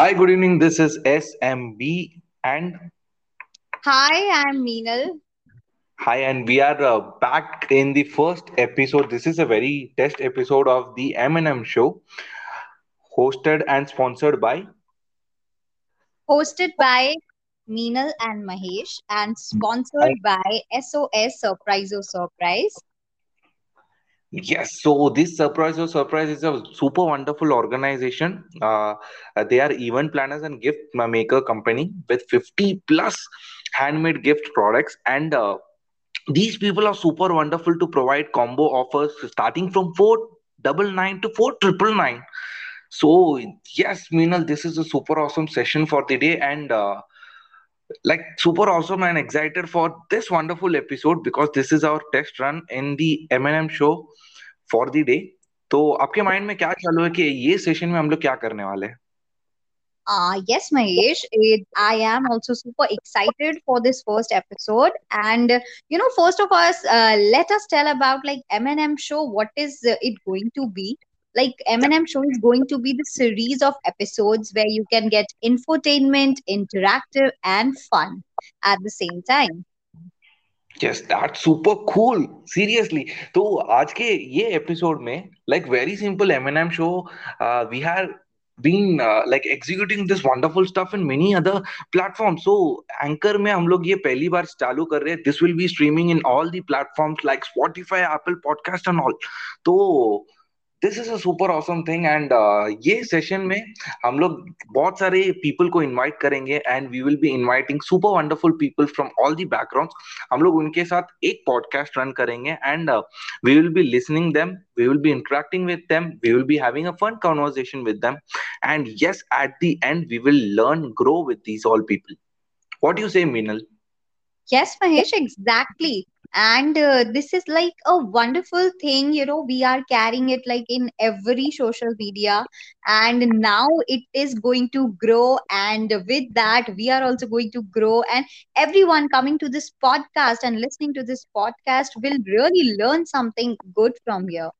Hi, good evening. This is SMB and Hi, I'm Meenal. hi, and we are uh, back in the first episode. This is a very test episode of the M&M show, hosted and sponsored by. Hosted by Meenal and Mahesh and sponsored by SOS Surprise or Surprise. Yes, so this Surprise or Surprise is a super wonderful organization. Uh, uh, they are event planners and gift maker company with 50 plus handmade gift products. And uh, these people are super wonderful to provide combo offers starting from 499 to 4999 so yes Meenal, this is a super awesome session for the day. And uh, like super awesome and excited for this wonderful episode because this is our test run in the M&M show for the day तो आपके mind में क्या चालू है कि ये session में हम लोग क्या करने वाले हैं Uh, yes, Mahesh, it, I am also super excited for this first episode. And, uh, you know, first of us, uh, let us tell about like M&M show. What is uh, it going to be? Like M&M show is going to be the series of episodes where you can get infotainment, interactive, and fun at the same time. Yes that super cool seriously तो आज के ये episode में like very simple MNM show we have been uh, like executing this wonderful stuff in many other platforms so anchor में हम लोग ये पहली बार चालू कर रहे हैं this will be streaming in all the platforms like Spotify Apple Podcast and all तो this is a super awesome thing and ये सेशन में हम लोग बहुत सारे पीपल को इनवाइट करेंगे and we will be inviting super wonderful people from all the backgrounds हम लोग उनके साथ एक पॉडकास्ट रन करेंगे and we will be listening them we will be interacting with them we will be having a fun conversation with them and yes at the end we will learn grow with these all people what do you say meenal Yes, Mahesh, exactly. And uh, this is like a wonderful thing, you know, we are carrying it like in every social media, and now it is going to grow. And with that, we are also going to grow. And everyone coming to this podcast and listening to this podcast will really learn something good from here.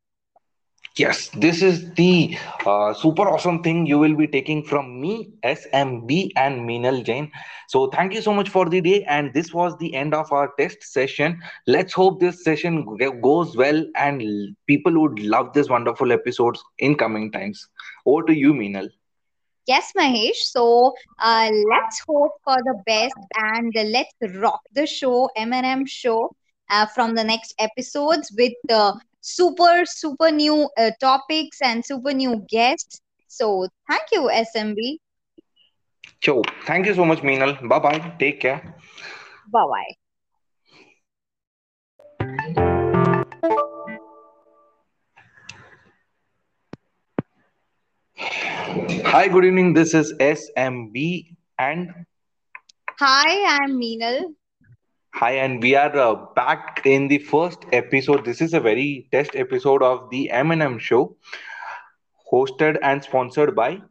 Yes, this is the uh, super awesome thing you will be taking from me, SMB and Meenal Jain. So thank you so much for the day. And this was the end of our test session. Let's hope this session goes well and people would love this wonderful episodes in coming times. Over to you, Meenal. Yes, Mahesh. So uh, let's hope for the best and let's rock the show, M&M show, uh, from the next episodes with uh, super, super new uh, topics and super new guests. So thank you, SMB. So thank you so much, Meenal. Bye bye. Take care. Bye bye. Hi, good evening. This is SMB and Hi, I'm Meenal. Hi, and we are uh, back in the first episode. This is a very test episode of the M&M show, hosted and sponsored by.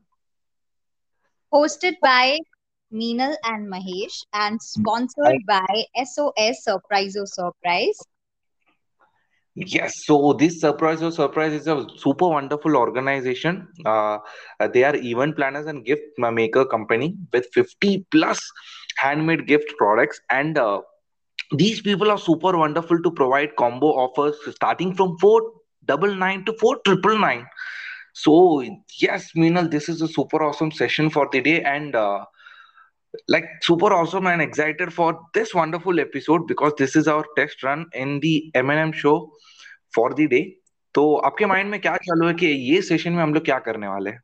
Hosted by Meenal and Mahesh and sponsored by SOS Surprise or Surprise. Yes, so this Surprise or Surprise is a super wonderful organization. Uh, they are event planners and gift maker company with 50 plus handmade gift products and uh, these people are super wonderful to provide combo offers starting from 499 to 4999 So yes, Meenal, this is a super awesome session for the day, and uh, like super awesome and excited for this wonderful episode because this is our test run in the M&M show for the day. तो आपके mind में क्या चालू है कि ये session में हम लोग क्या करने वाले हैं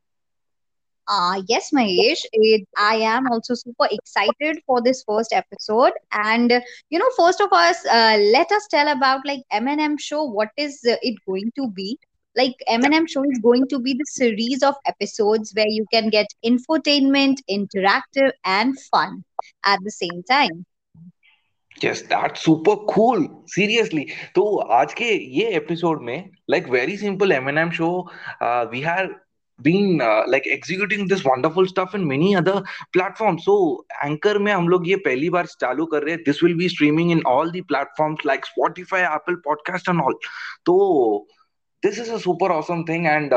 Uh, yes, Mahesh, it, I am also super excited for this first episode. And, uh, you know, first of us, uh, let us tell about like M&M show. What is uh, it going to be? Like M&M show is going to be the series of episodes where you can get infotainment, interactive, and fun at the same time. Yes that super cool seriously तो आज के ये episode में like very simple MNM show we have been uh, like executing this wonderful stuff in many other platforms so anchor में हम लोग ये पहली बार चालू कर रहे हैं this will be streaming in all the platforms like Spotify Apple Podcast and all तो this is a super awesome thing and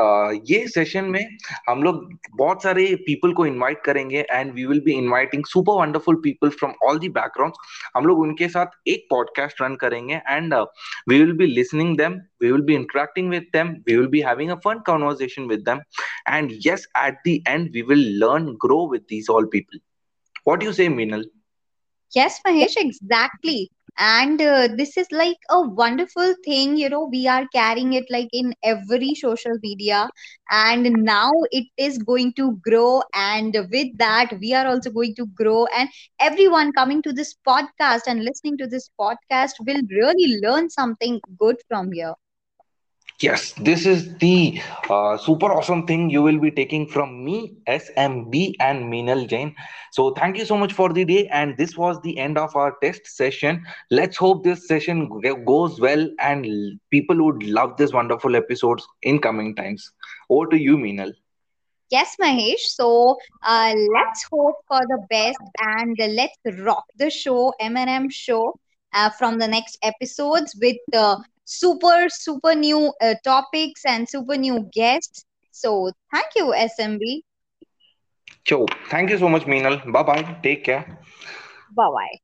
ये सेशन में हम लोग बहुत सारे पीपल को इनवाइट करेंगे and we will be inviting super wonderful people from all the background हम लोग उनके साथ एक पॉडकास्ट रन करेंगे and we will be listening them we will be interacting with them we will be having a fun conversation with them. And yes at the end we will learn grow with these all people. What do you say Meenal? Yes mahesh exactly. And uh, this is like a wonderful thing, you know, we are carrying it like in every social media, and now it is going to grow. And with that, we are also going to grow. And everyone coming to this podcast and listening to this podcast will really learn something good from here. Yes, this is the uh, super awesome thing you will be taking from me, SMB, and Meenal Jain. So, thank you so much for the day. And this was the end of our test session. Let's hope this session goes well and people would love this wonderful episodes in coming times. Over to you, Meenal. Yes, Mahesh. So uh, let's hope for the best and let's rock the show, M&M show, uh, from the next episodes with uh, super, super new uh, topics and super new guests. So thank you, SMB. So, thank you so much, Meenal. Bye bye. Take care. Bye bye.